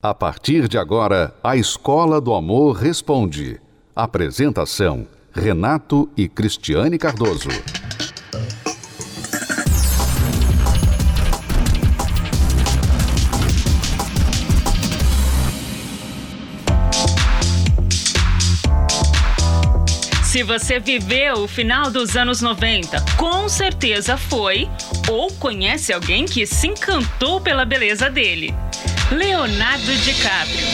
A partir de agora, a Escola do Amor Responde. Apresentação: Renato e Cristiane Cardoso. Se você viveu o final dos anos 90, com certeza foi ou conhece alguém que se encantou pela beleza dele. Leonardo DiCaprio.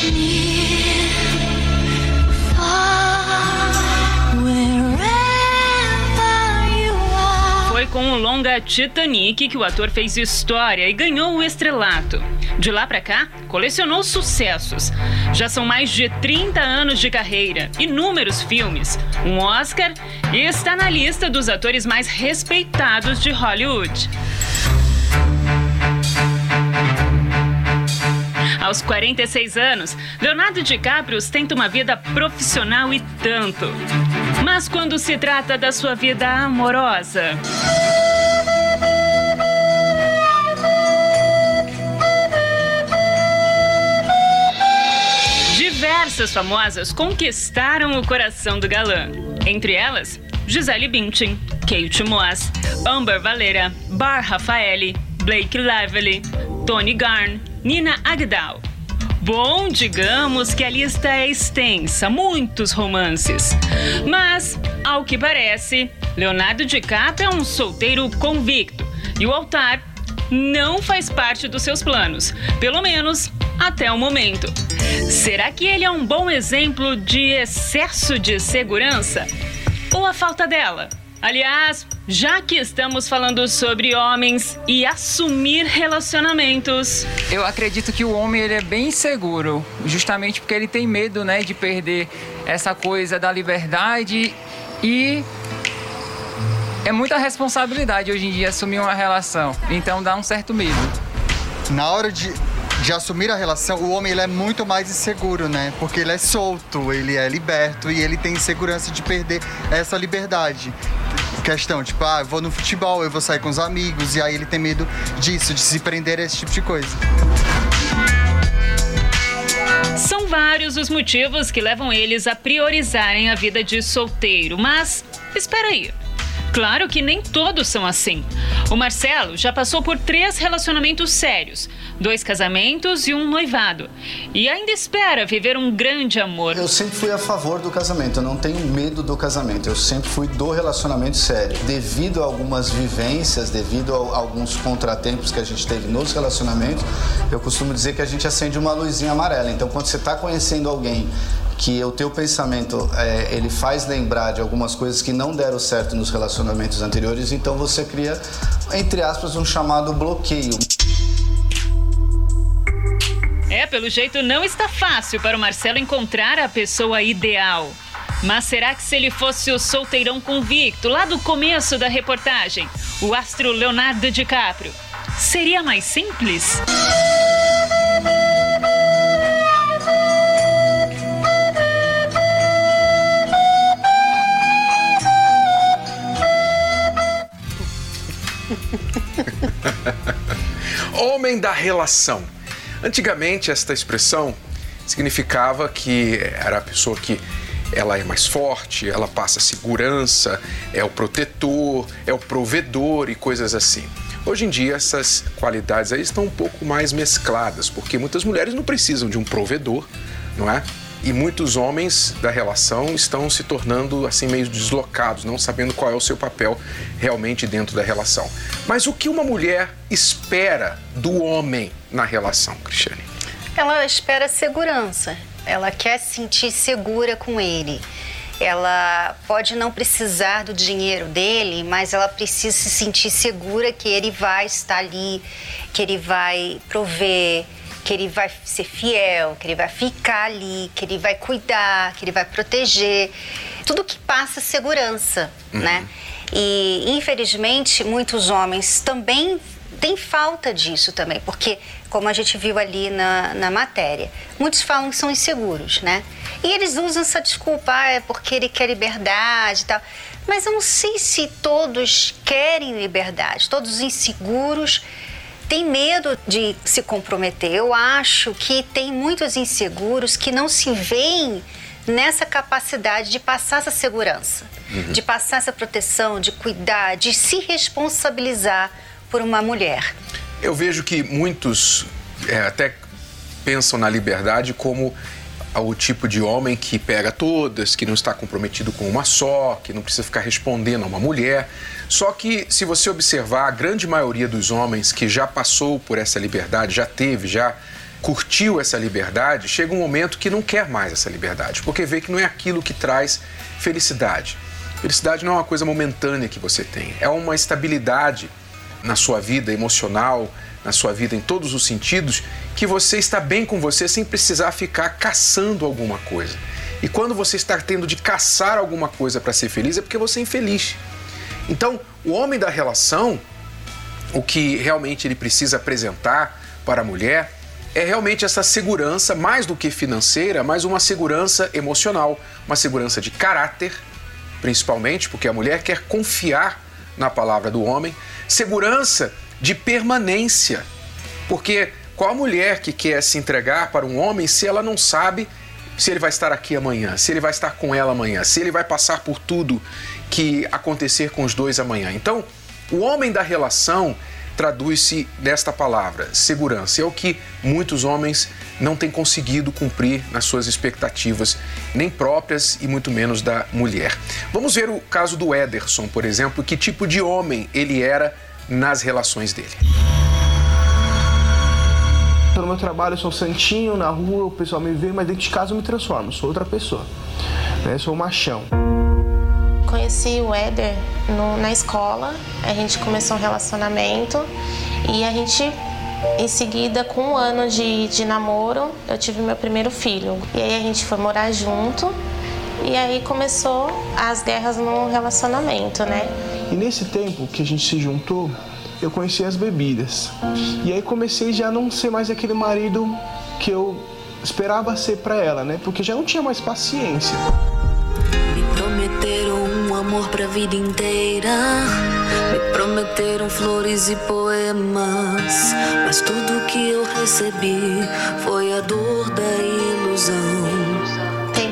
Foi com o longa Titanic que o ator fez história e ganhou o estrelato. De lá para cá, colecionou sucessos. Já são mais de 30 anos de carreira, inúmeros filmes, um Oscar e está na lista dos atores mais respeitados de Hollywood. Aos 46 anos, Leonardo DiCaprio tenta uma vida profissional e tanto. Mas quando se trata da sua vida amorosa. Diversas famosas conquistaram o coração do galã. Entre elas, Gisele Bündchen, Kate Moss, Amber Valera, Bar Raffaele, Blake Lively, Tony Garn, Nina Agdal. Bom, digamos que a lista é extensa, muitos romances. Mas, ao que parece, Leonardo DiCaprio é um solteiro convicto e o altar não faz parte dos seus planos, pelo menos até o momento. Será que ele é um bom exemplo de excesso de segurança? Ou a falta dela? Aliás, já que estamos falando sobre homens e assumir relacionamentos. Eu acredito que o homem ele é bem inseguro, justamente porque ele tem medo, né, de perder essa coisa da liberdade e é muita responsabilidade hoje em dia assumir uma relação. Então dá um certo medo. Na hora de de assumir a relação, o homem ele é muito mais inseguro, né? Porque ele é solto, ele é liberto e ele tem insegurança de perder essa liberdade. Questão, tipo, ah, eu vou no futebol, eu vou sair com os amigos, e aí ele tem medo disso, de se prender a esse tipo de coisa. São vários os motivos que levam eles a priorizarem a vida de solteiro, mas espera aí. Claro que nem todos são assim. O Marcelo já passou por três relacionamentos sérios, dois casamentos e um noivado. E ainda espera viver um grande amor. Eu sempre fui a favor do casamento, eu não tenho medo do casamento. Eu sempre fui do relacionamento sério. Devido a algumas vivências, devido a alguns contratempos que a gente teve nos relacionamentos, eu costumo dizer que a gente acende uma luzinha amarela. Então, quando você está conhecendo alguém que o teu pensamento é, ele faz lembrar de algumas coisas que não deram certo nos relacionamentos anteriores, então você cria, entre aspas, um chamado bloqueio. É, pelo jeito não está fácil para o Marcelo encontrar a pessoa ideal. Mas será que se ele fosse o solteirão convicto, lá do começo da reportagem, o astro Leonardo DiCaprio, seria mais simples? Da relação. Antigamente, esta expressão significava que era a pessoa que ela é mais forte, ela passa segurança, é o protetor, é o provedor e coisas assim. Hoje em dia essas qualidades aí estão um pouco mais mescladas, porque muitas mulheres não precisam de um provedor, não é? E muitos homens da relação estão se tornando assim meio deslocados, não sabendo qual é o seu papel realmente dentro da relação. Mas o que uma mulher espera do homem na relação, Cristiane? Ela espera segurança. Ela quer se sentir segura com ele. Ela pode não precisar do dinheiro dele, mas ela precisa se sentir segura que ele vai estar ali, que ele vai prover, que ele vai ser fiel, que ele vai ficar ali, que ele vai cuidar, que ele vai proteger. Tudo que passa segurança, uhum. né? E infelizmente muitos homens também têm falta disso também, porque como a gente viu ali na, na matéria, muitos falam que são inseguros, né? E eles usam essa desculpa, ah, é porque ele quer liberdade e tal. Mas eu não sei se todos querem liberdade, todos inseguros tem medo de se comprometer. Eu acho que tem muitos inseguros que não se veem nessa capacidade de passar essa segurança, uhum. de passar essa proteção, de cuidar, de se responsabilizar por uma mulher. Eu vejo que muitos é, até pensam na liberdade como o tipo de homem que pega todas, que não está comprometido com uma só, que não precisa ficar respondendo a uma mulher. Só que, se você observar, a grande maioria dos homens que já passou por essa liberdade, já teve, já curtiu essa liberdade, chega um momento que não quer mais essa liberdade, porque vê que não é aquilo que traz felicidade. Felicidade não é uma coisa momentânea que você tem, é uma estabilidade na sua vida emocional, na sua vida em todos os sentidos, que você está bem com você sem precisar ficar caçando alguma coisa. E quando você está tendo de caçar alguma coisa para ser feliz, é porque você é infeliz. Então, o homem da relação, o que realmente ele precisa apresentar para a mulher é realmente essa segurança, mais do que financeira, mas uma segurança emocional, uma segurança de caráter, principalmente, porque a mulher quer confiar na palavra do homem, segurança de permanência, porque qual mulher que quer se entregar para um homem se ela não sabe se ele vai estar aqui amanhã, se ele vai estar com ela amanhã, se ele vai passar por tudo que acontecer com os dois amanhã. Então, o homem da relação traduz-se nesta palavra, segurança. É o que muitos homens não têm conseguido cumprir nas suas expectativas, nem próprias e muito menos da mulher. Vamos ver o caso do Ederson, por exemplo, que tipo de homem ele era nas relações dele. No meu trabalho eu sou santinho, na rua o pessoal me vê, mas dentro de casa eu me transformo, sou outra pessoa. Né? Sou um machão conheci o Éder no, na escola, a gente começou um relacionamento e a gente, em seguida, com um ano de, de namoro, eu tive meu primeiro filho. E aí a gente foi morar junto e aí começou as guerras no relacionamento, né? E nesse tempo que a gente se juntou, eu conheci as bebidas. E aí comecei já a não ser mais aquele marido que eu esperava ser para ela, né? Porque já não tinha mais paciência. Me prometeram um amor pra vida inteira. Me prometeram flores e poemas. Mas tudo que eu recebi foi a dor da ilusão.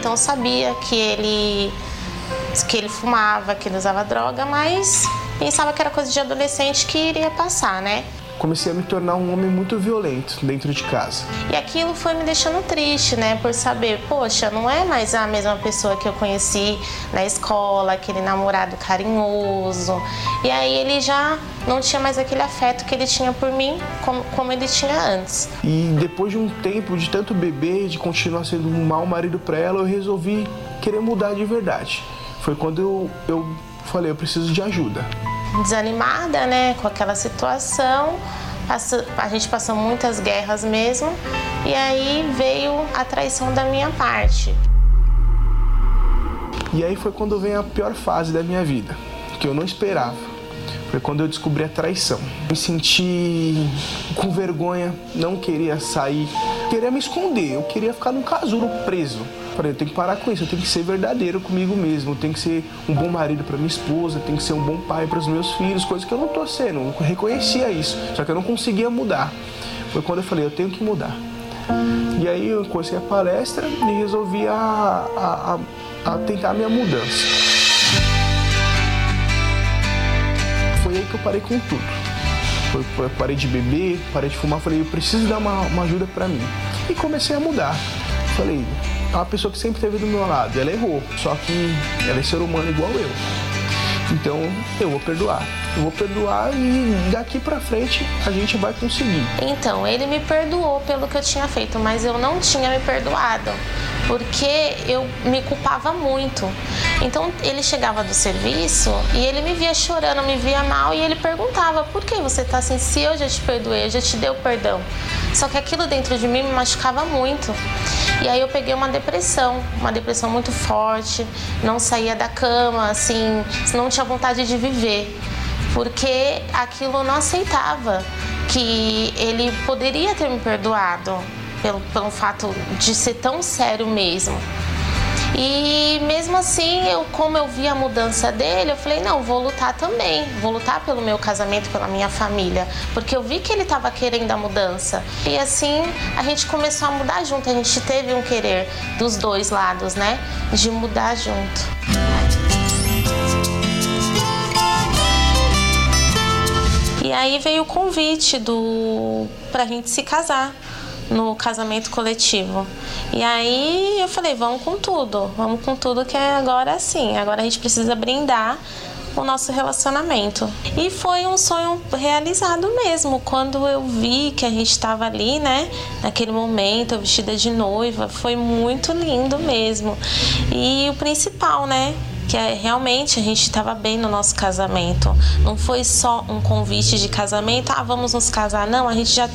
Então sabia que ele que ele fumava, que ele usava droga, mas pensava que era coisa de adolescente que iria passar, né? Comecei a me tornar um homem muito violento dentro de casa. E aquilo foi me deixando triste, né? Por saber, poxa, não é mais a mesma pessoa que eu conheci na escola, aquele namorado carinhoso. E aí ele já não tinha mais aquele afeto que ele tinha por mim, como, como ele tinha antes. E depois de um tempo de tanto beber, de continuar sendo um mau marido para ela, eu resolvi querer mudar de verdade. Foi quando eu, eu falei, eu preciso de ajuda desanimada, né, com aquela situação. A gente passou muitas guerras mesmo, e aí veio a traição da minha parte. E aí foi quando veio a pior fase da minha vida, que eu não esperava. Foi quando eu descobri a traição. Me senti com vergonha, não queria sair, queria me esconder, eu queria ficar num casulo preso. Falei, eu tenho que parar com isso, eu tenho que ser verdadeiro comigo mesmo, eu tenho que ser um bom marido para minha esposa, eu tenho que ser um bom pai para os meus filhos, coisa que eu não tô sendo, eu reconhecia isso, só que eu não conseguia mudar. Foi quando eu falei, eu tenho que mudar. E aí eu comecei a palestra e resolvi a, a, a, a tentar a minha mudança. Foi aí que eu parei com tudo. Parei de beber, parei de fumar, falei, eu preciso dar uma, uma ajuda para mim. E comecei a mudar. Falei, é uma pessoa que sempre esteve do meu lado. Ela errou, só que ela é ser humano igual eu. Então eu vou perdoar. Eu vou perdoar e daqui para frente a gente vai conseguir. Então, ele me perdoou pelo que eu tinha feito, mas eu não tinha me perdoado, porque eu me culpava muito. Então, ele chegava do serviço e ele me via chorando, me via mal e ele perguntava: "Por que você tá assim? Se eu já te perdoei, eu já te dei o perdão". Só que aquilo dentro de mim me machucava muito. E aí eu peguei uma depressão, uma depressão muito forte, não saía da cama, assim, não tinha vontade de viver, porque aquilo eu não aceitava que ele poderia ter me perdoado pelo, pelo fato de ser tão sério mesmo. E mesmo assim, eu, como eu vi a mudança dele, eu falei, não, vou lutar também. Vou lutar pelo meu casamento, pela minha família. Porque eu vi que ele estava querendo a mudança. E assim, a gente começou a mudar junto. A gente teve um querer dos dois lados, né? De mudar junto. E aí veio o convite do pra gente se casar no casamento coletivo. E aí eu falei, vamos com tudo, vamos com tudo que é agora sim. Agora a gente precisa brindar o nosso relacionamento. E foi um sonho realizado mesmo. Quando eu vi que a gente estava ali, né, naquele momento, vestida de noiva, foi muito lindo mesmo. E o principal, né, que é, realmente a gente estava bem no nosso casamento. Não foi só um convite de casamento, ah, vamos nos casar. Não, a gente já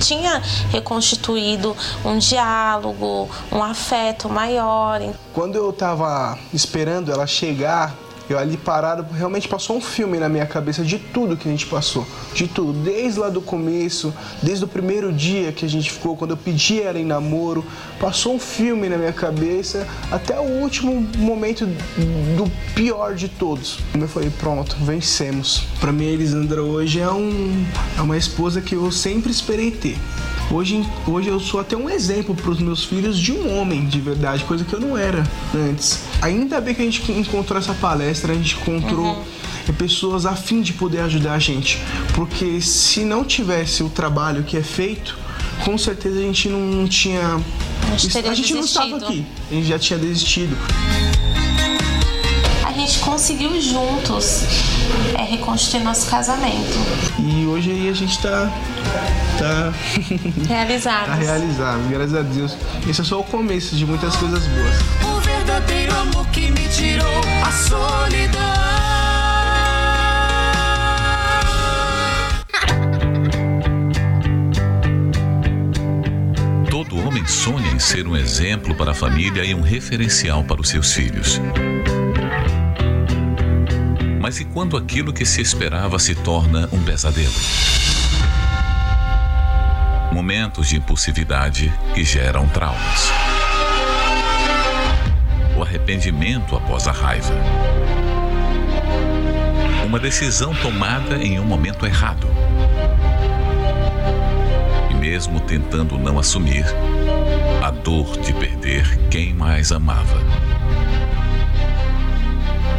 tinha reconstituído um diálogo, um afeto maior. Quando eu estava esperando ela chegar eu ali parado, realmente passou um filme na minha cabeça de tudo que a gente passou. De tudo. Desde lá do começo, desde o primeiro dia que a gente ficou, quando eu pedi ela em namoro. Passou um filme na minha cabeça até o último momento do pior de todos. Eu falei, pronto, vencemos. Para mim, a Elisandra hoje é, um, é uma esposa que eu sempre esperei ter. Hoje, hoje eu sou até um exemplo para os meus filhos de um homem de verdade, coisa que eu não era antes. Ainda bem que a gente encontrou essa palestra, a gente encontrou uhum. pessoas a fim de poder ajudar a gente. Porque se não tivesse o trabalho que é feito, com certeza a gente não tinha. A gente, a gente não estava aqui, a gente já tinha desistido a gente conseguiu juntos é, reconstruir nosso casamento. E hoje aí a gente tá. tá. realizado. tá realizado, graças a Deus. Esse é só o começo de muitas coisas boas. Verdadeiro amor que me tirou a solidão. Todo homem sonha em ser um exemplo para a família e um referencial para os seus filhos. Mas e quando aquilo que se esperava se torna um pesadelo? Momentos de impulsividade que geram traumas. Arrependimento após a raiva. Uma decisão tomada em um momento errado. E mesmo tentando não assumir, a dor de perder quem mais amava.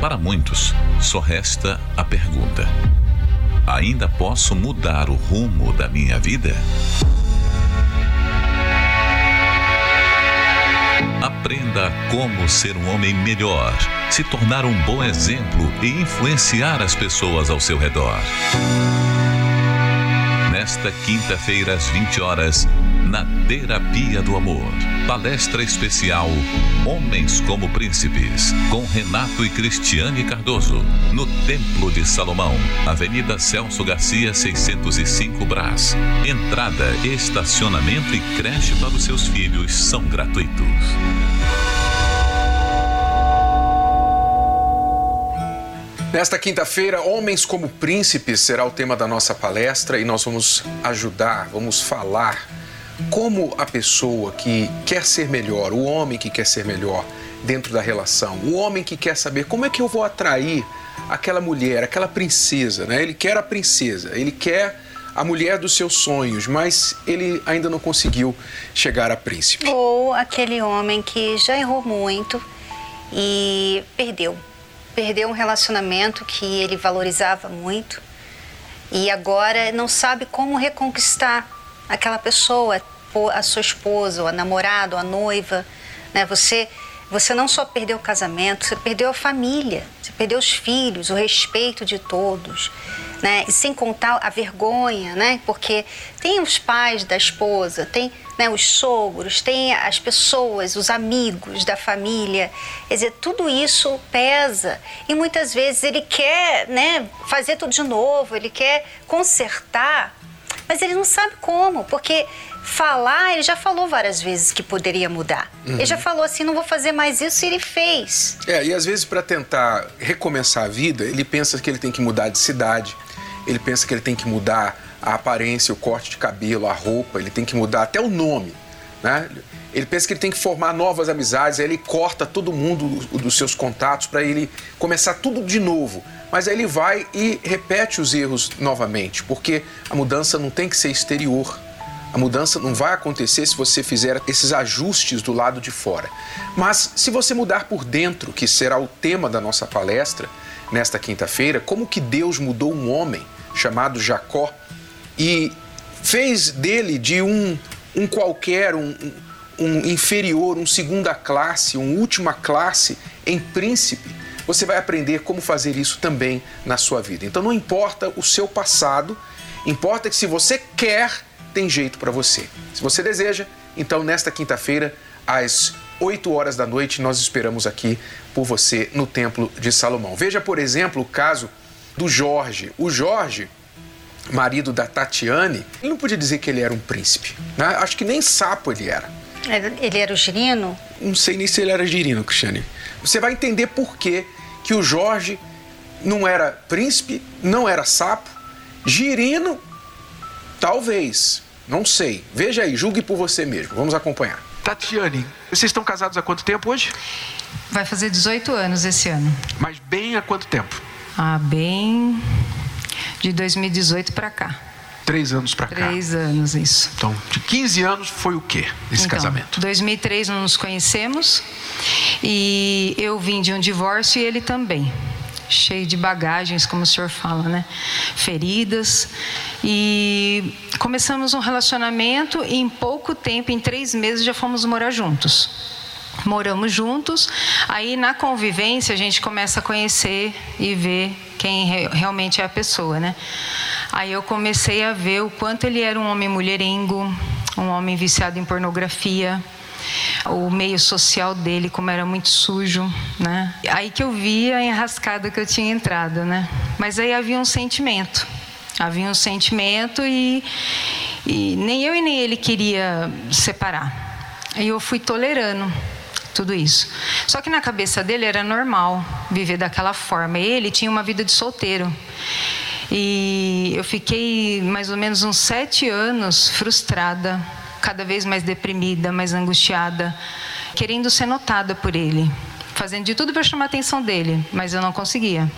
Para muitos, só resta a pergunta: ainda posso mudar o rumo da minha vida? Aprenda como ser um homem melhor, se tornar um bom exemplo e influenciar as pessoas ao seu redor. Nesta quinta-feira, às 20 horas, na Terapia do Amor. Palestra especial Homens como Príncipes, com Renato e Cristiane Cardoso, no Templo de Salomão, Avenida Celso Garcia, 605 Brás. Entrada, estacionamento e creche para os seus filhos são gratuitos. Nesta quinta-feira, Homens como Príncipes será o tema da nossa palestra e nós vamos ajudar, vamos falar como a pessoa que quer ser melhor, o homem que quer ser melhor dentro da relação, o homem que quer saber como é que eu vou atrair aquela mulher, aquela princesa, né? Ele quer a princesa, ele quer a mulher dos seus sonhos, mas ele ainda não conseguiu chegar a príncipe. Ou aquele homem que já errou muito e perdeu. Perdeu um relacionamento que ele valorizava muito e agora não sabe como reconquistar aquela pessoa, a sua esposa, ou a namorada, ou a noiva, né? Você você não só perdeu o casamento, você perdeu a família, você perdeu os filhos, o respeito de todos, né? E sem contar a vergonha, né? Porque tem os pais da esposa, tem né, os sogros, tem as pessoas, os amigos da família. Quer dizer, tudo isso pesa e muitas vezes ele quer, né, fazer tudo de novo, ele quer consertar mas ele não sabe como, porque falar, ele já falou várias vezes que poderia mudar. Uhum. Ele já falou assim, não vou fazer mais isso e ele fez. É, e às vezes para tentar recomeçar a vida, ele pensa que ele tem que mudar de cidade, ele pensa que ele tem que mudar a aparência, o corte de cabelo, a roupa, ele tem que mudar até o nome. né? Ele pensa que ele tem que formar novas amizades, aí ele corta todo mundo dos seus contatos para ele começar tudo de novo. Mas aí ele vai e repete os erros novamente, porque a mudança não tem que ser exterior. A mudança não vai acontecer se você fizer esses ajustes do lado de fora. Mas se você mudar por dentro, que será o tema da nossa palestra nesta quinta-feira, como que Deus mudou um homem chamado Jacó e fez dele de um, um qualquer, um, um inferior, um segunda classe, um última classe em príncipe, você vai aprender como fazer isso também na sua vida. Então não importa o seu passado, importa que se você quer, tem jeito para você. Se você deseja, então nesta quinta-feira, às 8 horas da noite, nós esperamos aqui por você no Templo de Salomão. Veja, por exemplo, o caso do Jorge. O Jorge, marido da Tatiane, ele não podia dizer que ele era um príncipe. Né? Acho que nem sapo ele era. Ele era o girino? Não sei nem se ele era girino, Cristiane. Você vai entender por que, que o Jorge não era príncipe, não era sapo. Girino, talvez. Não sei. Veja aí, julgue por você mesmo. Vamos acompanhar. Tatiane, vocês estão casados há quanto tempo hoje? Vai fazer 18 anos esse ano. Mas bem há quanto tempo? Ah, bem de 2018 para cá. Três anos para cá. Três anos, isso. Então, de 15 anos foi o quê esse então, casamento? 2003 nós nos conhecemos e eu vim de um divórcio e ele também. Cheio de bagagens, como o senhor fala, né? Feridas. E começamos um relacionamento e em pouco tempo, em três meses, já fomos morar juntos moramos juntos. Aí na convivência a gente começa a conhecer e ver quem realmente é a pessoa, né? Aí eu comecei a ver o quanto ele era um homem mulherengo, um homem viciado em pornografia, o meio social dele como era muito sujo, né? Aí que eu vi a enrascada que eu tinha entrado, né? Mas aí havia um sentimento, havia um sentimento e, e nem eu e nem ele queria separar. E eu fui tolerando tudo isso. Só que na cabeça dele era normal viver daquela forma. Ele tinha uma vida de solteiro. E eu fiquei mais ou menos uns sete anos frustrada, cada vez mais deprimida, mais angustiada, querendo ser notada por ele, fazendo de tudo para chamar a atenção dele, mas eu não conseguia.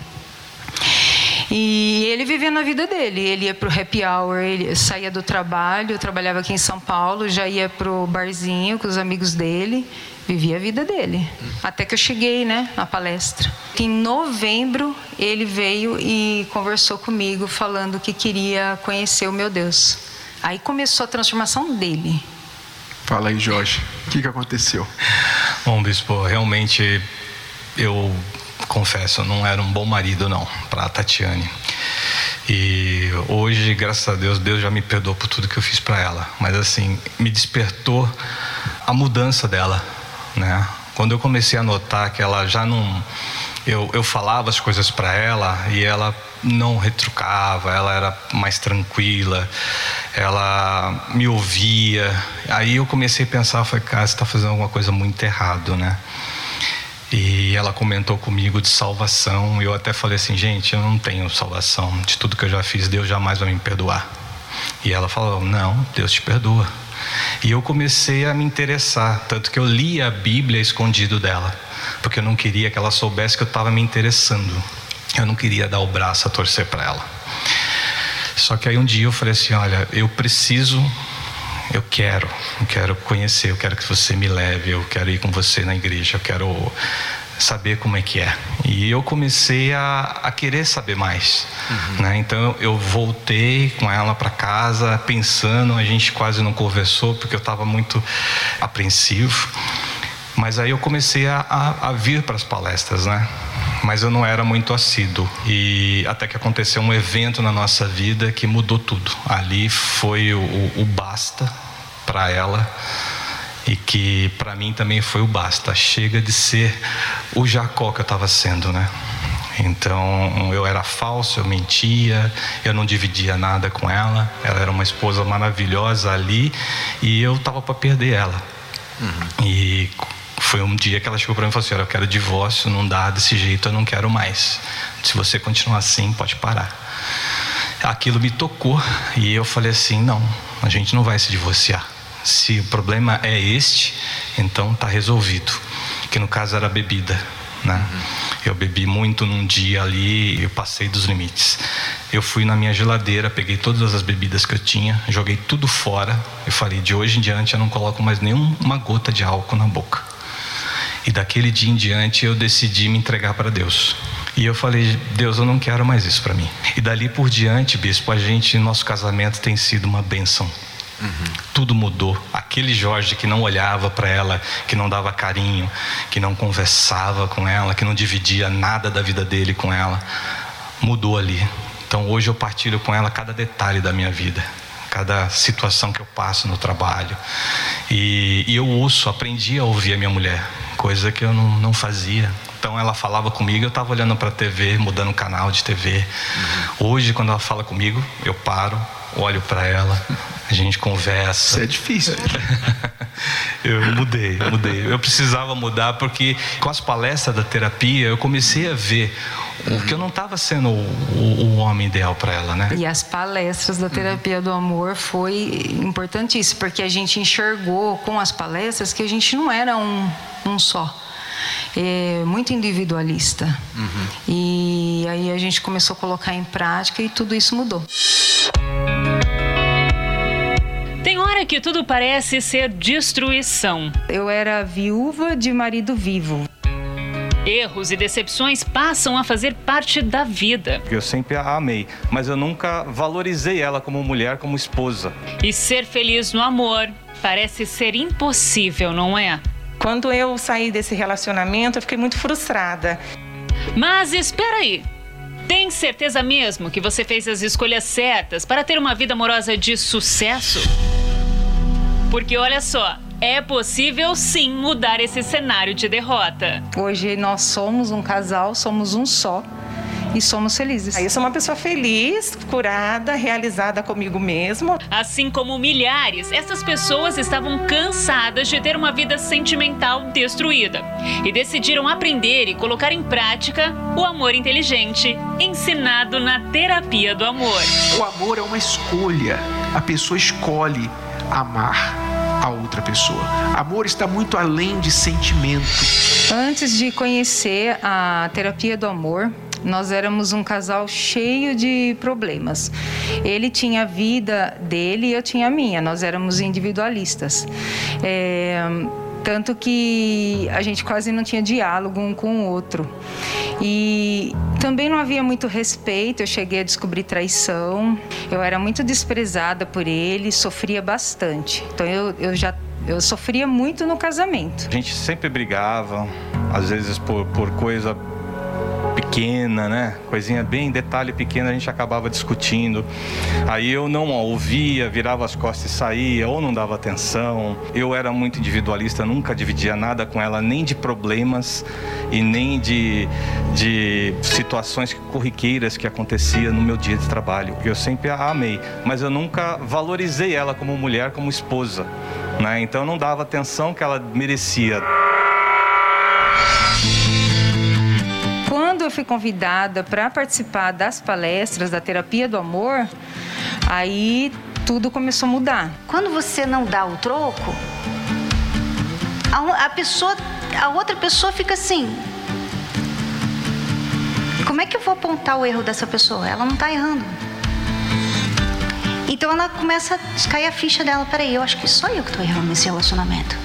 E ele vivia na vida dele. Ele ia para o happy hour, ele saía do trabalho, trabalhava aqui em São Paulo, já ia para o barzinho com os amigos dele, vivia a vida dele. Até que eu cheguei né, na palestra. Em novembro, ele veio e conversou comigo, falando que queria conhecer o meu Deus. Aí começou a transformação dele. Fala aí, Jorge. O que, que aconteceu? Bom, bispo, realmente eu confesso, não era um bom marido não para a Tatiane. E hoje, graças a Deus, Deus já me perdoou por tudo que eu fiz para ela. Mas assim, me despertou a mudança dela, né? Quando eu comecei a notar que ela já não eu, eu falava as coisas para ela e ela não retrucava, ela era mais tranquila, ela me ouvia. Aí eu comecei a pensar, foi cara, você está fazendo alguma coisa muito errado, né? E ela comentou comigo de salvação. E eu até falei assim, gente, eu não tenho salvação. De tudo que eu já fiz, Deus jamais vai me perdoar. E ela falou, não, Deus te perdoa. E eu comecei a me interessar, tanto que eu li a Bíblia escondido dela, porque eu não queria que ela soubesse que eu estava me interessando. Eu não queria dar o braço a torcer para ela. Só que aí um dia eu falei assim, olha, eu preciso eu quero, eu quero conhecer, eu quero que você me leve, eu quero ir com você na igreja, eu quero saber como é que é. E eu comecei a, a querer saber mais. Uhum. Né? Então eu voltei com ela para casa, pensando, a gente quase não conversou porque eu estava muito apreensivo. Mas aí eu comecei a, a, a vir para as palestras, né? Mas eu não era muito assíduo. E até que aconteceu um evento na nossa vida que mudou tudo. Ali foi o, o, o basta para ela e que para mim também foi o basta. Chega de ser o Jacó que eu estava sendo, né? Então eu era falso, eu mentia, eu não dividia nada com ela. Ela era uma esposa maravilhosa ali e eu estava para perder ela. Uhum. E foi um dia que ela chegou para mim e falou assim: Eu quero divórcio, não dá desse jeito, eu não quero mais. Se você continuar assim, pode parar. Aquilo me tocou e eu falei assim: Não, a gente não vai se divorciar. Se o problema é este, então está resolvido. Que no caso era a bebida. Né? Eu bebi muito num dia ali, eu passei dos limites. Eu fui na minha geladeira, peguei todas as bebidas que eu tinha, joguei tudo fora. Eu falei: de hoje em diante eu não coloco mais nenhuma gota de álcool na boca. E daquele dia em diante eu decidi me entregar para Deus. E eu falei, Deus, eu não quero mais isso para mim. E dali por diante, bispo, a gente, nosso casamento tem sido uma bênção. Tudo mudou. Aquele Jorge que não olhava para ela, que não dava carinho, que não conversava com ela, que não dividia nada da vida dele com ela, mudou ali. Então hoje eu partilho com ela cada detalhe da minha vida, cada situação que eu passo no trabalho. E, e eu ouço, aprendi a ouvir a minha mulher, coisa que eu não, não fazia. Então ela falava comigo, eu estava olhando para a TV, mudando o canal de TV. Uhum. Hoje, quando ela fala comigo, eu paro, olho para ela, a gente conversa. Isso é difícil. eu mudei, eu mudei. Eu precisava mudar porque com as palestras da terapia eu comecei a ver o que eu não estava sendo o, o, o, homem ideal para ela, né? E as palestras da terapia do amor foi importantíssimo, porque a gente enxergou com as palestras que a gente não era um, um só é, muito individualista. Uhum. E aí a gente começou a colocar em prática e tudo isso mudou. Tem hora que tudo parece ser destruição. Eu era viúva de marido vivo. Erros e decepções passam a fazer parte da vida. Eu sempre a amei, mas eu nunca valorizei ela como mulher, como esposa. E ser feliz no amor parece ser impossível, não é? Quando eu saí desse relacionamento, eu fiquei muito frustrada. Mas espera aí. Tem certeza mesmo que você fez as escolhas certas para ter uma vida amorosa de sucesso? Porque olha só, é possível sim mudar esse cenário de derrota. Hoje nós somos um casal, somos um só e somos felizes. Eu sou uma pessoa feliz, curada, realizada comigo mesmo. Assim como milhares, essas pessoas estavam cansadas de ter uma vida sentimental destruída e decidiram aprender e colocar em prática o amor inteligente, ensinado na terapia do amor. O amor é uma escolha. A pessoa escolhe amar a outra pessoa. Amor está muito além de sentimento. Antes de conhecer a terapia do amor, nós éramos um casal cheio de problemas. Ele tinha a vida dele e eu tinha a minha. Nós éramos individualistas. É, tanto que a gente quase não tinha diálogo um com o outro. E também não havia muito respeito, eu cheguei a descobrir traição, eu era muito desprezada por ele, sofria bastante. Então eu, eu já eu sofria muito no casamento. A gente sempre brigava, às vezes por, por coisa pequena, né? Coisinha bem detalhe pequeno a gente acabava discutindo. Aí eu não ouvia, virava as costas e saía, ou não dava atenção. Eu era muito individualista, nunca dividia nada com ela, nem de problemas e nem de, de situações corriqueiras que acontecia no meu dia de trabalho. Eu sempre a amei, mas eu nunca valorizei ela como mulher, como esposa. Né? Então não dava atenção que ela merecia. Fui convidada para participar das palestras da terapia do amor, aí tudo começou a mudar. Quando você não dá o troco, a, pessoa, a outra pessoa fica assim: como é que eu vou apontar o erro dessa pessoa? Ela não está errando. Então ela começa a cair a ficha dela. Peraí, eu acho que só eu que estou errando nesse relacionamento.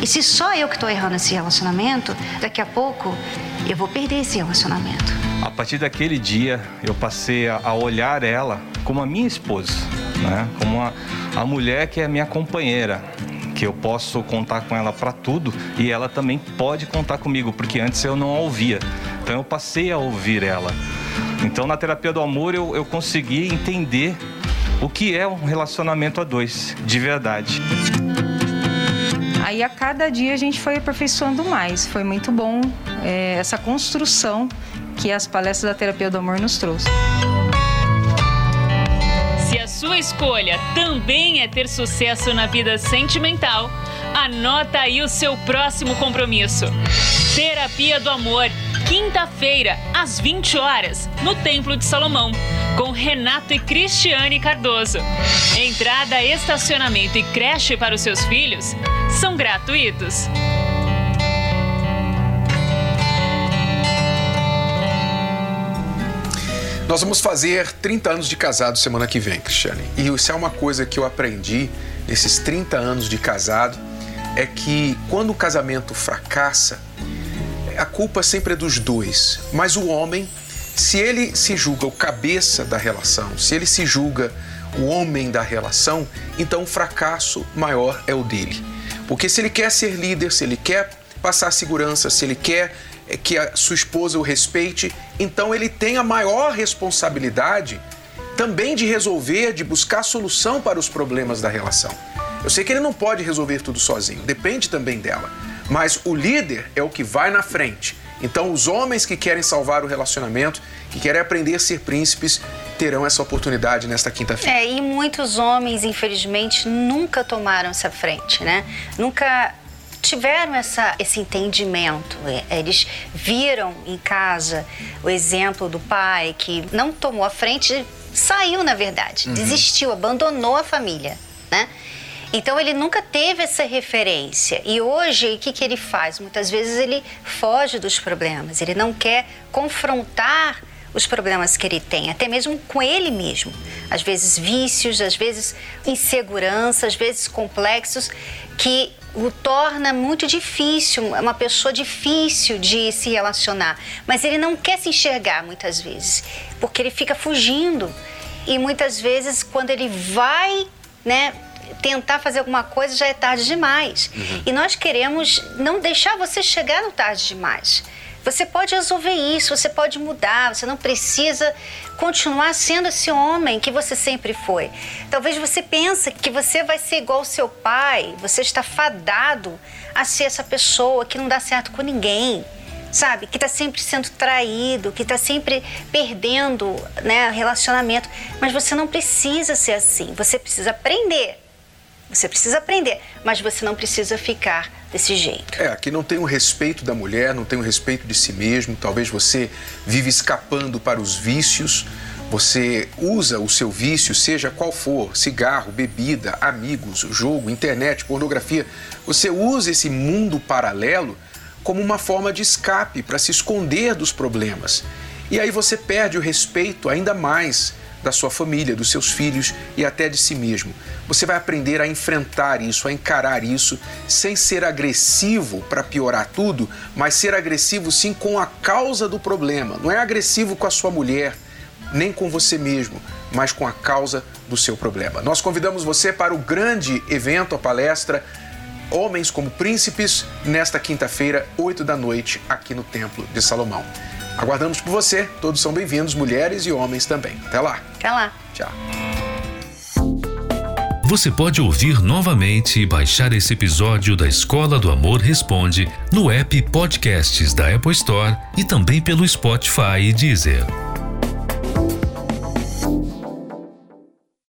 E se só eu que estou errando nesse relacionamento, daqui a pouco eu vou perder esse relacionamento. A partir daquele dia, eu passei a olhar ela como a minha esposa, né? como a, a mulher que é minha companheira, que eu posso contar com ela para tudo e ela também pode contar comigo, porque antes eu não a ouvia. Então eu passei a ouvir ela. Então na terapia do amor eu, eu consegui entender o que é um relacionamento a dois, de verdade. Aí a cada dia a gente foi aperfeiçoando mais. Foi muito bom é, essa construção que as palestras da terapia do amor nos trouxe. Se a sua escolha também é ter sucesso na vida sentimental, anota aí o seu próximo compromisso. Terapia do Amor, quinta-feira, às 20 horas, no Templo de Salomão, com Renato e Cristiane Cardoso. Entrada, estacionamento e creche para os seus filhos são gratuitos. Nós vamos fazer 30 anos de casado semana que vem, Cristiane. E isso é uma coisa que eu aprendi nesses 30 anos de casado, é que quando o casamento fracassa, a culpa sempre é dos dois. Mas o homem, se ele se julga o cabeça da relação, se ele se julga o homem da relação, então o fracasso maior é o dele. Porque se ele quer ser líder, se ele quer passar segurança, se ele quer é que a sua esposa o respeite, então ele tem a maior responsabilidade também de resolver, de buscar solução para os problemas da relação. Eu sei que ele não pode resolver tudo sozinho, depende também dela. Mas o líder é o que vai na frente. Então, os homens que querem salvar o relacionamento, que querem aprender a ser príncipes, terão essa oportunidade nesta quinta-feira. É, e muitos homens, infelizmente, nunca tomaram essa frente, né? Nunca tiveram essa, esse entendimento. É, eles viram em casa o exemplo do pai que não tomou a frente, saiu, na verdade, uhum. desistiu, abandonou a família, né? Então ele nunca teve essa referência. E hoje, o que, que ele faz? Muitas vezes ele foge dos problemas, ele não quer confrontar os problemas que ele tem, até mesmo com ele mesmo. Às vezes vícios, às vezes insegurança, às vezes complexos que o torna muito difícil, uma pessoa difícil de se relacionar. Mas ele não quer se enxergar muitas vezes, porque ele fica fugindo. E muitas vezes, quando ele vai, né, tentar fazer alguma coisa, já é tarde demais. Uhum. E nós queremos não deixar você chegar no tarde demais. Você pode resolver isso, você pode mudar, você não precisa continuar sendo esse homem que você sempre foi. Talvez você pense que você vai ser igual ao seu pai, você está fadado a ser essa pessoa que não dá certo com ninguém sabe? Que está sempre sendo traído, que está sempre perdendo né, relacionamento. Mas você não precisa ser assim. Você precisa aprender você precisa aprender, mas você não precisa ficar desse jeito. É, aqui não tem o respeito da mulher, não tem o respeito de si mesmo. Talvez você vive escapando para os vícios. Você usa o seu vício, seja qual for, cigarro, bebida, amigos, jogo, internet, pornografia. Você usa esse mundo paralelo como uma forma de escape para se esconder dos problemas. E aí você perde o respeito ainda mais da sua família, dos seus filhos e até de si mesmo. Você vai aprender a enfrentar isso, a encarar isso, sem ser agressivo para piorar tudo, mas ser agressivo sim com a causa do problema. Não é agressivo com a sua mulher, nem com você mesmo, mas com a causa do seu problema. Nós convidamos você para o grande evento, a palestra Homens como Príncipes, nesta quinta-feira, 8 da noite, aqui no Templo de Salomão. Aguardamos por você. Todos são bem-vindos, mulheres e homens também. Até lá. Até lá. Tchau. Você pode ouvir novamente e baixar esse episódio da Escola do Amor Responde no app Podcasts da Apple Store e também pelo Spotify e Deezer.